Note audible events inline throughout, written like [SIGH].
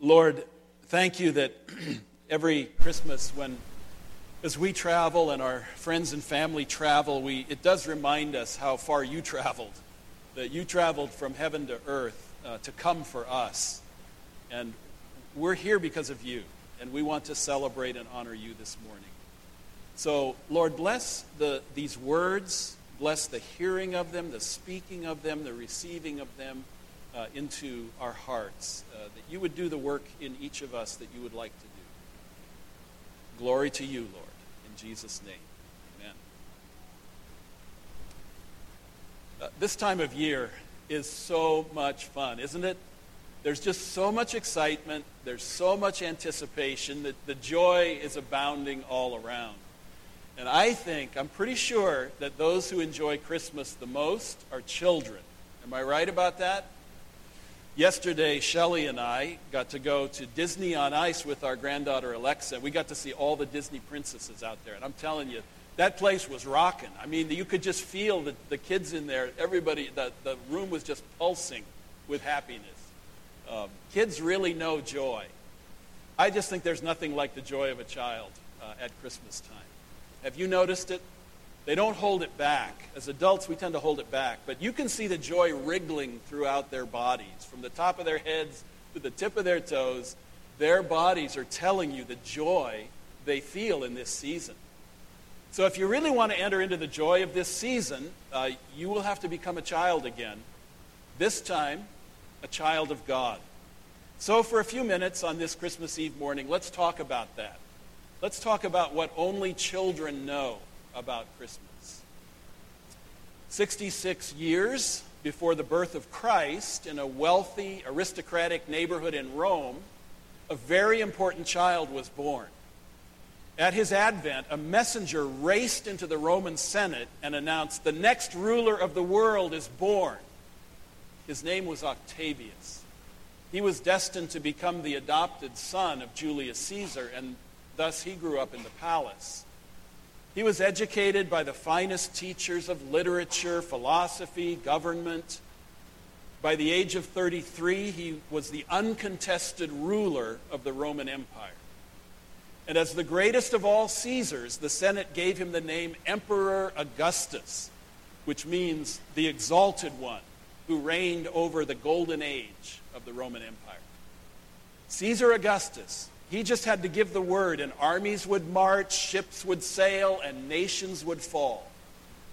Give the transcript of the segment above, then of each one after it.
Lord, thank you that [CLEARS THROAT] every Christmas when as we travel and our friends and family travel, we, it does remind us how far you traveled, that you traveled from heaven to earth uh, to come for us. And we're here because of you, and we want to celebrate and honor you this morning. So, Lord, bless the, these words, bless the hearing of them, the speaking of them, the receiving of them uh, into our hearts, uh, that you would do the work in each of us that you would like to do. Glory to you, Lord. In Jesus' name, amen. Uh, this time of year is so much fun, isn't it? There's just so much excitement, there's so much anticipation that the joy is abounding all around. And I think, I'm pretty sure that those who enjoy Christmas the most are children. Am I right about that? Yesterday, Shelly and I got to go to Disney on Ice with our granddaughter Alexa. We got to see all the Disney princesses out there. And I'm telling you, that place was rocking. I mean, you could just feel the, the kids in there. Everybody, the, the room was just pulsing with happiness. Um, kids really know joy. I just think there's nothing like the joy of a child uh, at Christmas time. Have you noticed it? They don't hold it back. As adults, we tend to hold it back. But you can see the joy wriggling throughout their bodies, from the top of their heads to the tip of their toes. Their bodies are telling you the joy they feel in this season. So, if you really want to enter into the joy of this season, uh, you will have to become a child again. This time, a child of God. So, for a few minutes on this Christmas Eve morning, let's talk about that. Let's talk about what only children know about Christmas. 66 years before the birth of Christ, in a wealthy, aristocratic neighborhood in Rome, a very important child was born. At his advent, a messenger raced into the Roman Senate and announced, The next ruler of the world is born. His name was Octavius. He was destined to become the adopted son of Julius Caesar, and thus he grew up in the palace. He was educated by the finest teachers of literature, philosophy, government. By the age of 33, he was the uncontested ruler of the Roman Empire. And as the greatest of all Caesars, the Senate gave him the name Emperor Augustus, which means the exalted one who reigned over the golden age of the Roman Empire. Caesar Augustus he just had to give the word, and armies would march, ships would sail, and nations would fall.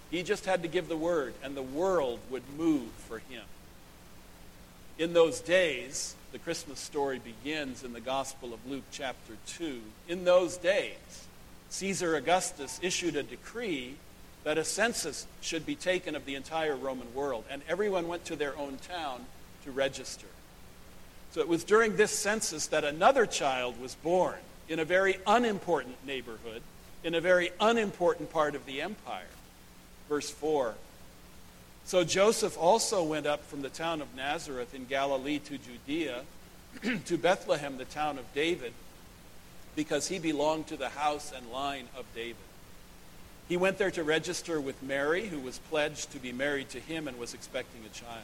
He just had to give the word, and the world would move for him. In those days, the Christmas story begins in the Gospel of Luke, chapter 2. In those days, Caesar Augustus issued a decree that a census should be taken of the entire Roman world, and everyone went to their own town to register. So it was during this census that another child was born in a very unimportant neighborhood, in a very unimportant part of the empire. Verse 4 So Joseph also went up from the town of Nazareth in Galilee to Judea, [CLEARS THROAT] to Bethlehem, the town of David, because he belonged to the house and line of David. He went there to register with Mary, who was pledged to be married to him and was expecting a child.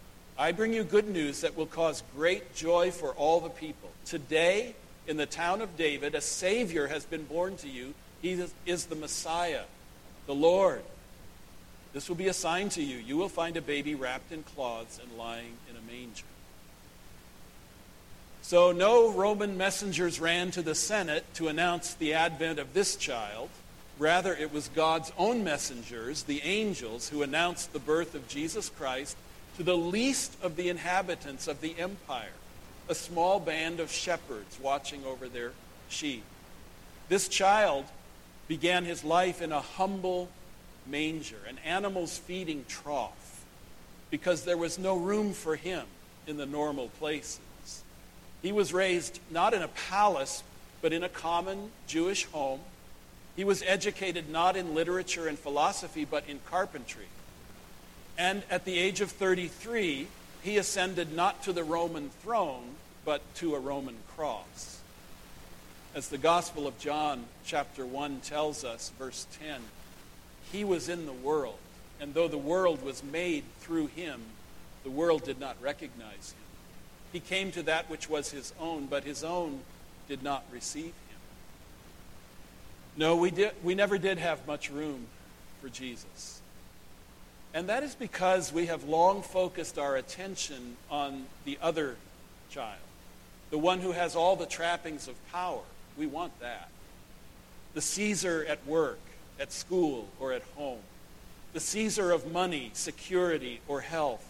I bring you good news that will cause great joy for all the people. Today, in the town of David, a Savior has been born to you. He is the Messiah, the Lord. This will be a sign to you. You will find a baby wrapped in cloths and lying in a manger. So, no Roman messengers ran to the Senate to announce the advent of this child. Rather, it was God's own messengers, the angels, who announced the birth of Jesus Christ to the least of the inhabitants of the empire, a small band of shepherds watching over their sheep. This child began his life in a humble manger, an animal's feeding trough, because there was no room for him in the normal places. He was raised not in a palace, but in a common Jewish home. He was educated not in literature and philosophy, but in carpentry. And at the age of 33, he ascended not to the Roman throne, but to a Roman cross. As the Gospel of John, chapter 1, tells us, verse 10, he was in the world, and though the world was made through him, the world did not recognize him. He came to that which was his own, but his own did not receive him. No, we, did, we never did have much room for Jesus. And that is because we have long focused our attention on the other child, the one who has all the trappings of power. We want that. The Caesar at work, at school, or at home. The Caesar of money, security, or health,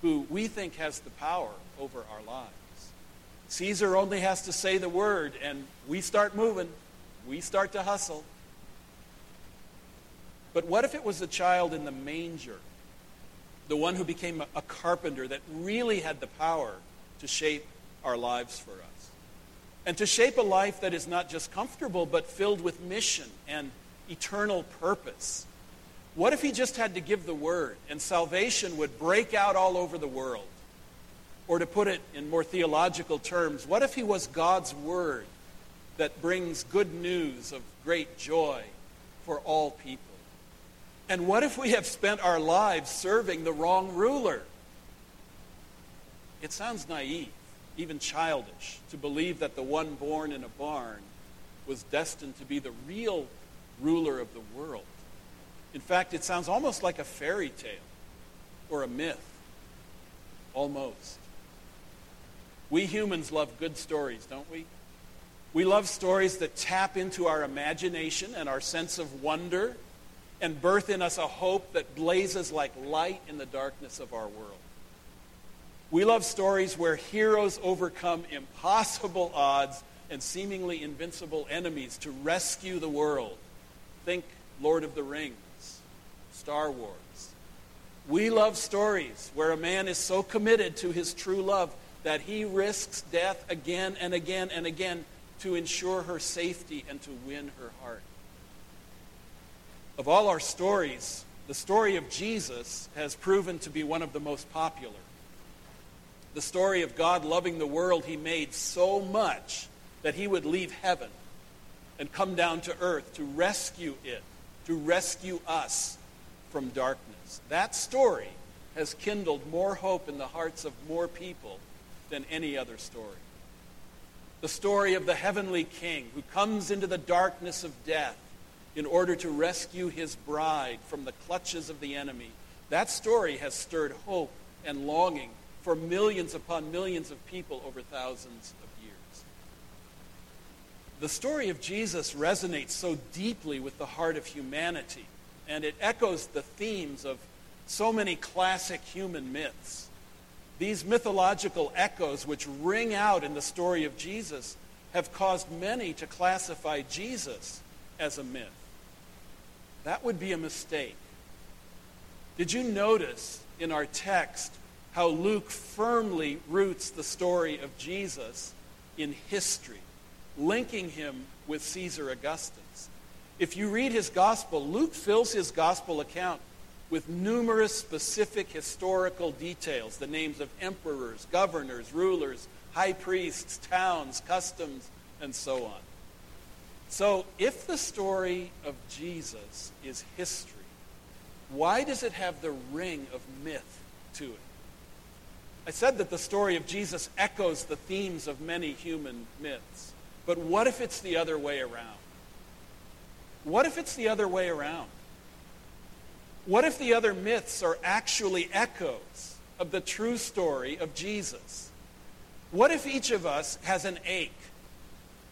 who we think has the power over our lives. Caesar only has to say the word, and we start moving. We start to hustle. But what if it was the child in the manger, the one who became a carpenter that really had the power to shape our lives for us? And to shape a life that is not just comfortable, but filled with mission and eternal purpose. What if he just had to give the word and salvation would break out all over the world? Or to put it in more theological terms, what if he was God's word that brings good news of great joy for all people? And what if we have spent our lives serving the wrong ruler? It sounds naive, even childish, to believe that the one born in a barn was destined to be the real ruler of the world. In fact, it sounds almost like a fairy tale or a myth. Almost. We humans love good stories, don't we? We love stories that tap into our imagination and our sense of wonder and birth in us a hope that blazes like light in the darkness of our world. We love stories where heroes overcome impossible odds and seemingly invincible enemies to rescue the world. Think Lord of the Rings, Star Wars. We love stories where a man is so committed to his true love that he risks death again and again and again to ensure her safety and to win her heart. Of all our stories, the story of Jesus has proven to be one of the most popular. The story of God loving the world he made so much that he would leave heaven and come down to earth to rescue it, to rescue us from darkness. That story has kindled more hope in the hearts of more people than any other story. The story of the heavenly king who comes into the darkness of death in order to rescue his bride from the clutches of the enemy. That story has stirred hope and longing for millions upon millions of people over thousands of years. The story of Jesus resonates so deeply with the heart of humanity, and it echoes the themes of so many classic human myths. These mythological echoes, which ring out in the story of Jesus, have caused many to classify Jesus as a myth. That would be a mistake. Did you notice in our text how Luke firmly roots the story of Jesus in history, linking him with Caesar Augustus? If you read his gospel, Luke fills his gospel account with numerous specific historical details the names of emperors, governors, rulers, high priests, towns, customs, and so on. So, if the story of Jesus is history, why does it have the ring of myth to it? I said that the story of Jesus echoes the themes of many human myths. But what if it's the other way around? What if it's the other way around? What if the other myths are actually echoes of the true story of Jesus? What if each of us has an ache,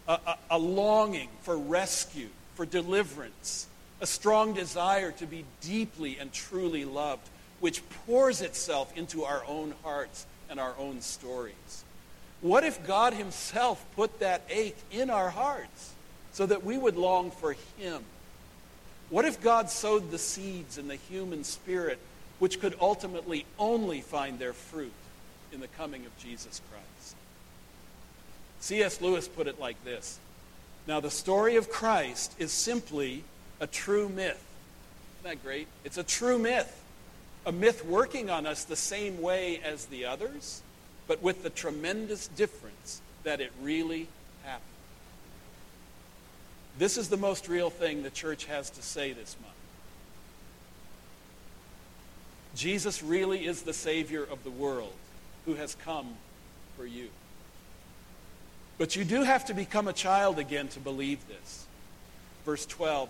a, a, a, longing for rescue, for deliverance, a strong desire to be deeply and truly loved, which pours itself into our own hearts and our own stories? What if God Himself put that ache in our hearts so that we would long for Him? What if God sowed the seeds in the human spirit which could ultimately only find their fruit in the coming of Jesus Christ? C.S. Lewis put it like this Now, the story of Christ is simply a true myth. Isn't that great? It's a true myth. A myth working on us the same way as the others, but with the tremendous difference that it really happened. This is the most real thing the church has to say this month. Jesus really is the Savior of the world who has come for you. But you do have to become a child again to believe this. Verse 12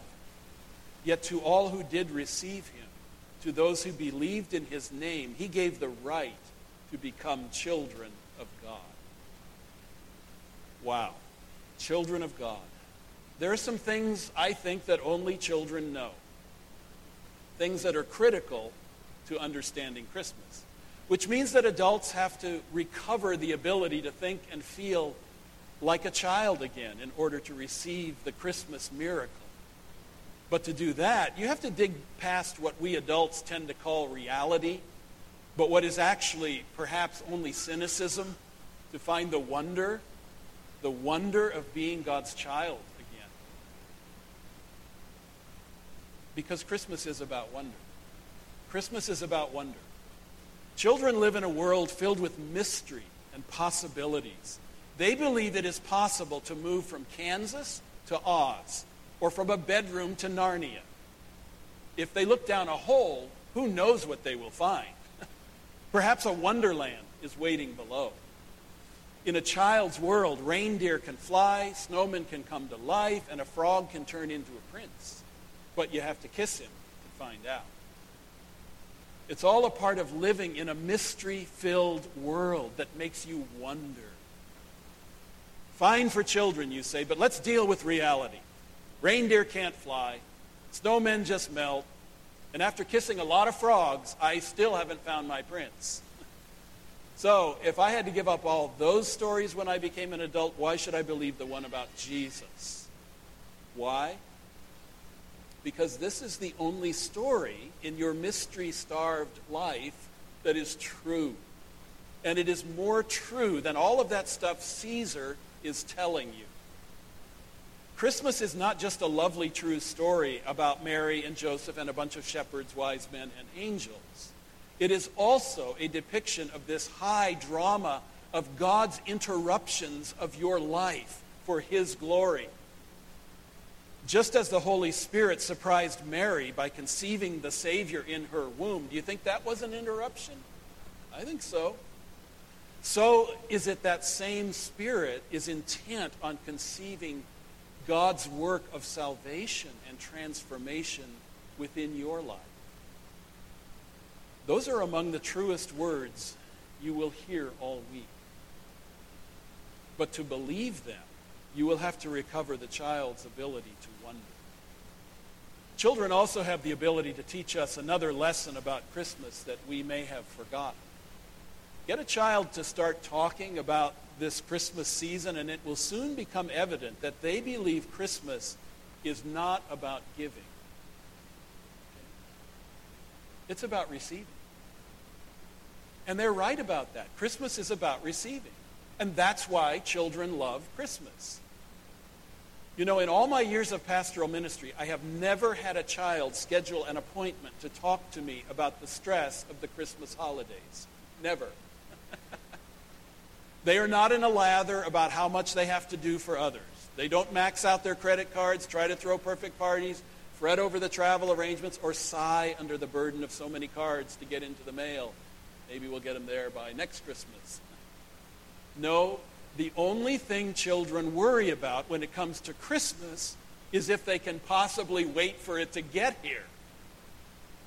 Yet to all who did receive him, to those who believed in his name, he gave the right to become children of God. Wow. Children of God. There are some things I think that only children know. Things that are critical to understanding Christmas. Which means that adults have to recover the ability to think and feel like a child again in order to receive the Christmas miracle. But to do that, you have to dig past what we adults tend to call reality, but what is actually perhaps only cynicism, to find the wonder, the wonder of being God's child again. Because Christmas is about wonder. Christmas is about wonder. Children live in a world filled with mystery and possibilities. They believe it is possible to move from Kansas to Oz or from a bedroom to Narnia. If they look down a hole, who knows what they will find? [LAUGHS] Perhaps a wonderland is waiting below. In a child's world, reindeer can fly, snowmen can come to life, and a frog can turn into a prince. But you have to kiss him to find out. It's all a part of living in a mystery filled world that makes you wonder. Fine for children, you say, but let's deal with reality. Reindeer can't fly, snowmen just melt, and after kissing a lot of frogs, I still haven't found my prince. [LAUGHS] So, if I had to give up all those stories when I became an adult, why should I believe the one about Jesus? Why? because this is the only story in your mystery starved life that is true. And it is more true than all of that stuff Caesar is telling you. Christmas is not just a lovely true story about Mary and Joseph and a bunch of shepherds, wise men, and angels. It is also a depiction of this high drama of God's interruptions of your life for his glory. Just as the Holy Spirit surprised Mary by conceiving the Savior in her womb, do you think that was an interruption? I think so. So is it that same Spirit is intent on conceiving God's work of salvation and transformation within your life. Those are among the truest words you will hear all week. But to believe them, you will have to recover the child's ability to wonder. Children also have the ability to teach us another lesson about Christmas that we may have forgotten. Get a child to start talking about this Christmas season, and it will soon become evident that they believe Christmas is not about giving, it's about receiving. And they're right about that. Christmas is about receiving. And that's why children love Christmas. You know, in all my years of pastoral ministry, I have never had a child schedule an appointment to talk to me about the stress of the Christmas holidays. Never. [LAUGHS] they are not in a lather about how much they have to do for others. They don't max out their credit cards, try to throw perfect parties, fret over the travel arrangements, or sigh under the burden of so many cards to get into the mail. Maybe we'll get them there by next Christmas. No, the only thing children worry about when it comes to Christmas is if they can possibly wait for it to get here.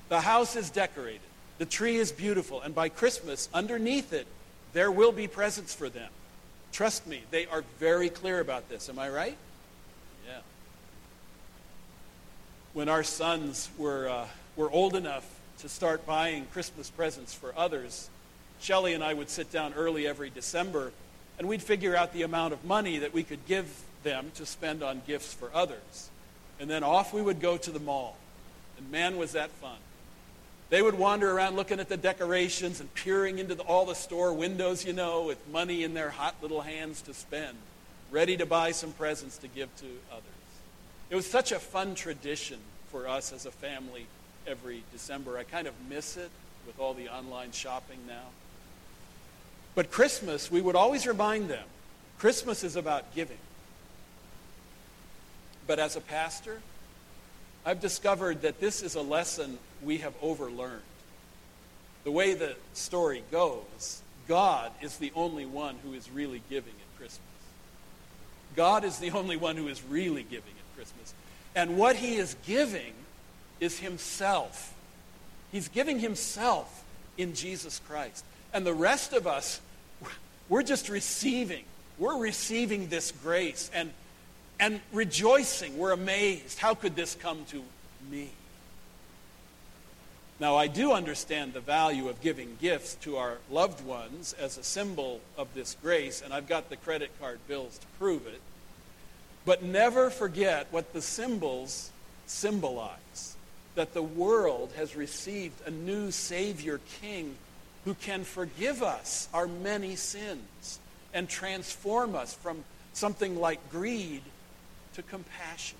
The house is decorated, the tree is beautiful, and by Christmas, underneath it, there will be presents for them. Trust me, they are very clear about this. Am I right? Yeah. When our sons were, uh, were old enough to start buying Christmas presents for others, Shelley and I would sit down early every December and we'd figure out the amount of money that we could give them to spend on gifts for others. And then off we would go to the mall. And man, was that fun. They would wander around looking at the decorations and peering into the, all the store windows, you know, with money in their hot little hands to spend. ready to buy some presents to give to others. It was such a fun tradition for us as a family every December. I kind of miss it with all the online shopping now. But Christmas, we would always remind them Christmas is about giving. But as a pastor, I've discovered that this is a lesson we have overlearned. The way the story goes, God is the only one who is really giving at Christmas. God is the only one who is really giving at Christmas. And what he is giving is himself. He's giving himself in Jesus Christ. And the rest of us, we're just receiving. We're receiving this grace. And and rejoicing. We're amazed. How could this come to me? Now, I do understand the value of giving gifts to our loved ones as a symbol of this grace, and I've got the credit card bills to prove it. But never forget what the symbols symbolize that the world has received a new Savior King who can forgive us our many sins and transform us from something like greed to compassion.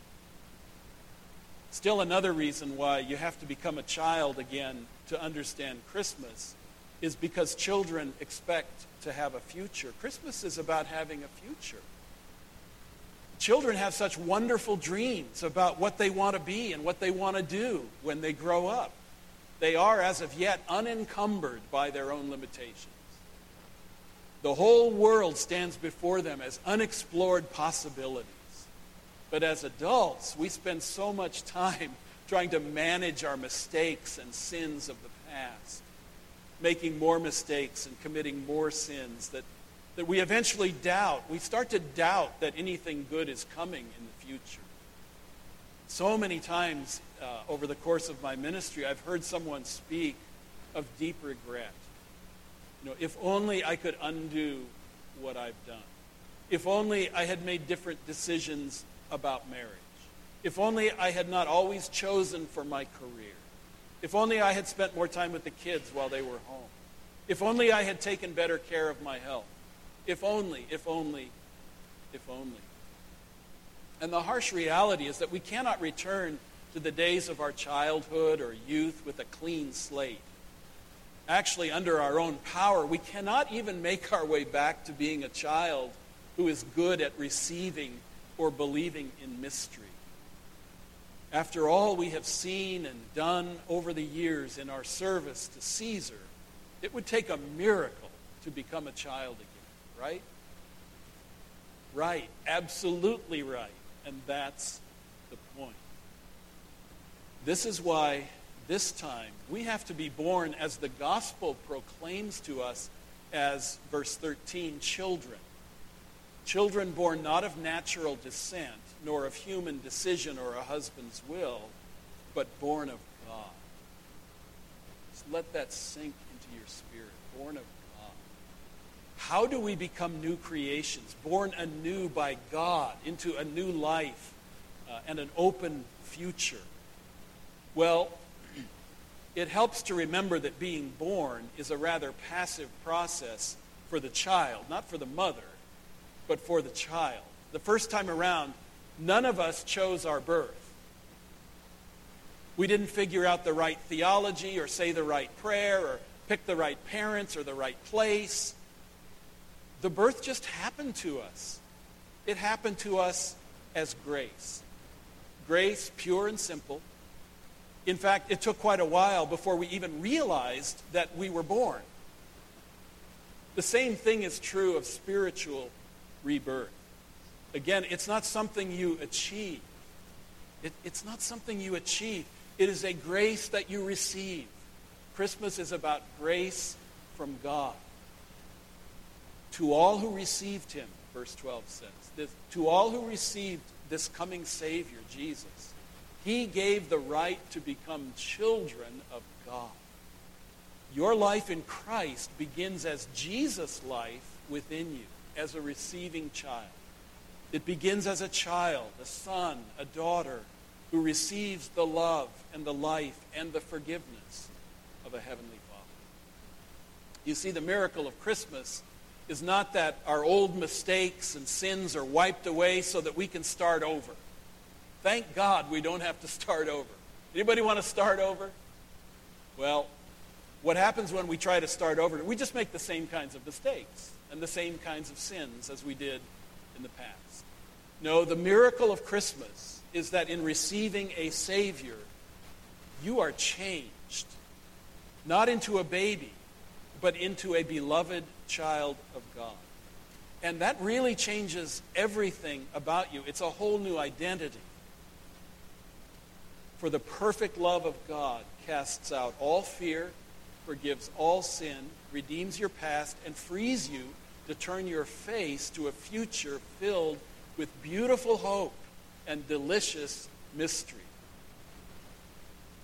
Still, another reason why you have to become a child again to understand Christmas is because children expect to have a future. Christmas is about having a future. Children have such wonderful dreams about what they want to be and what they want to do when they grow up. They are, as of yet, unencumbered by their own limitations. The whole world stands before them as unexplored possibilities. But as adults, we spend so much time [LAUGHS] trying to manage our mistakes and sins of the past, making more mistakes and committing more sins that, that we eventually doubt. We start to doubt that anything good is coming in the future. So many times uh, over the course of my ministry, I've heard someone speak of deep regret. You know, if only I could undo what I've done. If only I had made different decisions about marriage. If only I had not always chosen for my career. If only I had spent more time with the kids while they were home. If only I had taken better care of my health. If only, if only, if only. And the harsh reality is that we cannot return to the days of our childhood or youth with a clean slate. Actually, under our own power, we cannot even make our way back to being a child who is good at receiving or believing in mystery. After all we have seen and done over the years in our service to Caesar, it would take a miracle to become a child again, right? Right, absolutely right. And that's the point. This is why this time we have to be born as the gospel proclaims to us as verse 13 children Children born not of natural descent, nor of human decision or a husband's will, but born of God. Let that sink into your spirit. Born of God. How do we become new creations? Born anew by God into a new life uh, and an open future. Well, [CLEARS THROAT] it helps to remember that being born is a rather passive process for the child, not for the mother but for the child. The first time around, none of us chose our birth. We didn't figure out the right theology or say the right prayer or pick the right parents or the right place. The birth just happened to us. It happened to us as grace. Grace, pure and simple. In fact, it took quite a while before we even realized that we were born. The same thing is true of spiritual rebirth. Again, it's not something you achieve. It, it's not something you achieve. It is a grace that you receive. Christmas is about grace from God. To all who received him, verse 12 says, this, to all who received this coming Savior, Jesus, he gave the right to become children of God. Your life in Christ begins as Jesus' life within you as a receiving child. It begins as a child, a son, a daughter, who receives the love and the life and the forgiveness of a heavenly Father. You see, the miracle of Christmas is not that our old mistakes and sins are wiped away so that we can start over. Thank God we don't have to [LAUGHS] start over. Anybody want to start over? Well, what happens when we try to start over? We just make the same kinds of mistakes and the same kinds of sins as we did in the past. No, the miracle of Christmas is that in receiving a Savior, you are changed, not into a baby, but into a beloved child of God. And that really changes everything about you. It's a whole new identity. For the perfect love of God casts out all fear, forgives all sin, redeems your past, and frees you to turn your face to a future filled with beautiful hope and delicious mystery.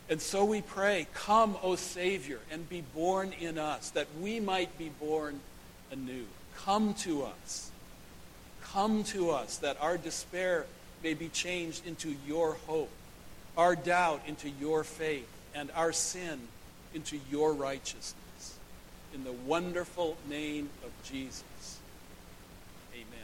And so we pray, Come, O Savior, and be born in us, that we might be born anew. Come to us. Come to us, that our despair may be changed into your hope, our doubt into your faith, and our sin into your righteousness. In the wonderful name of Jesus. Amen.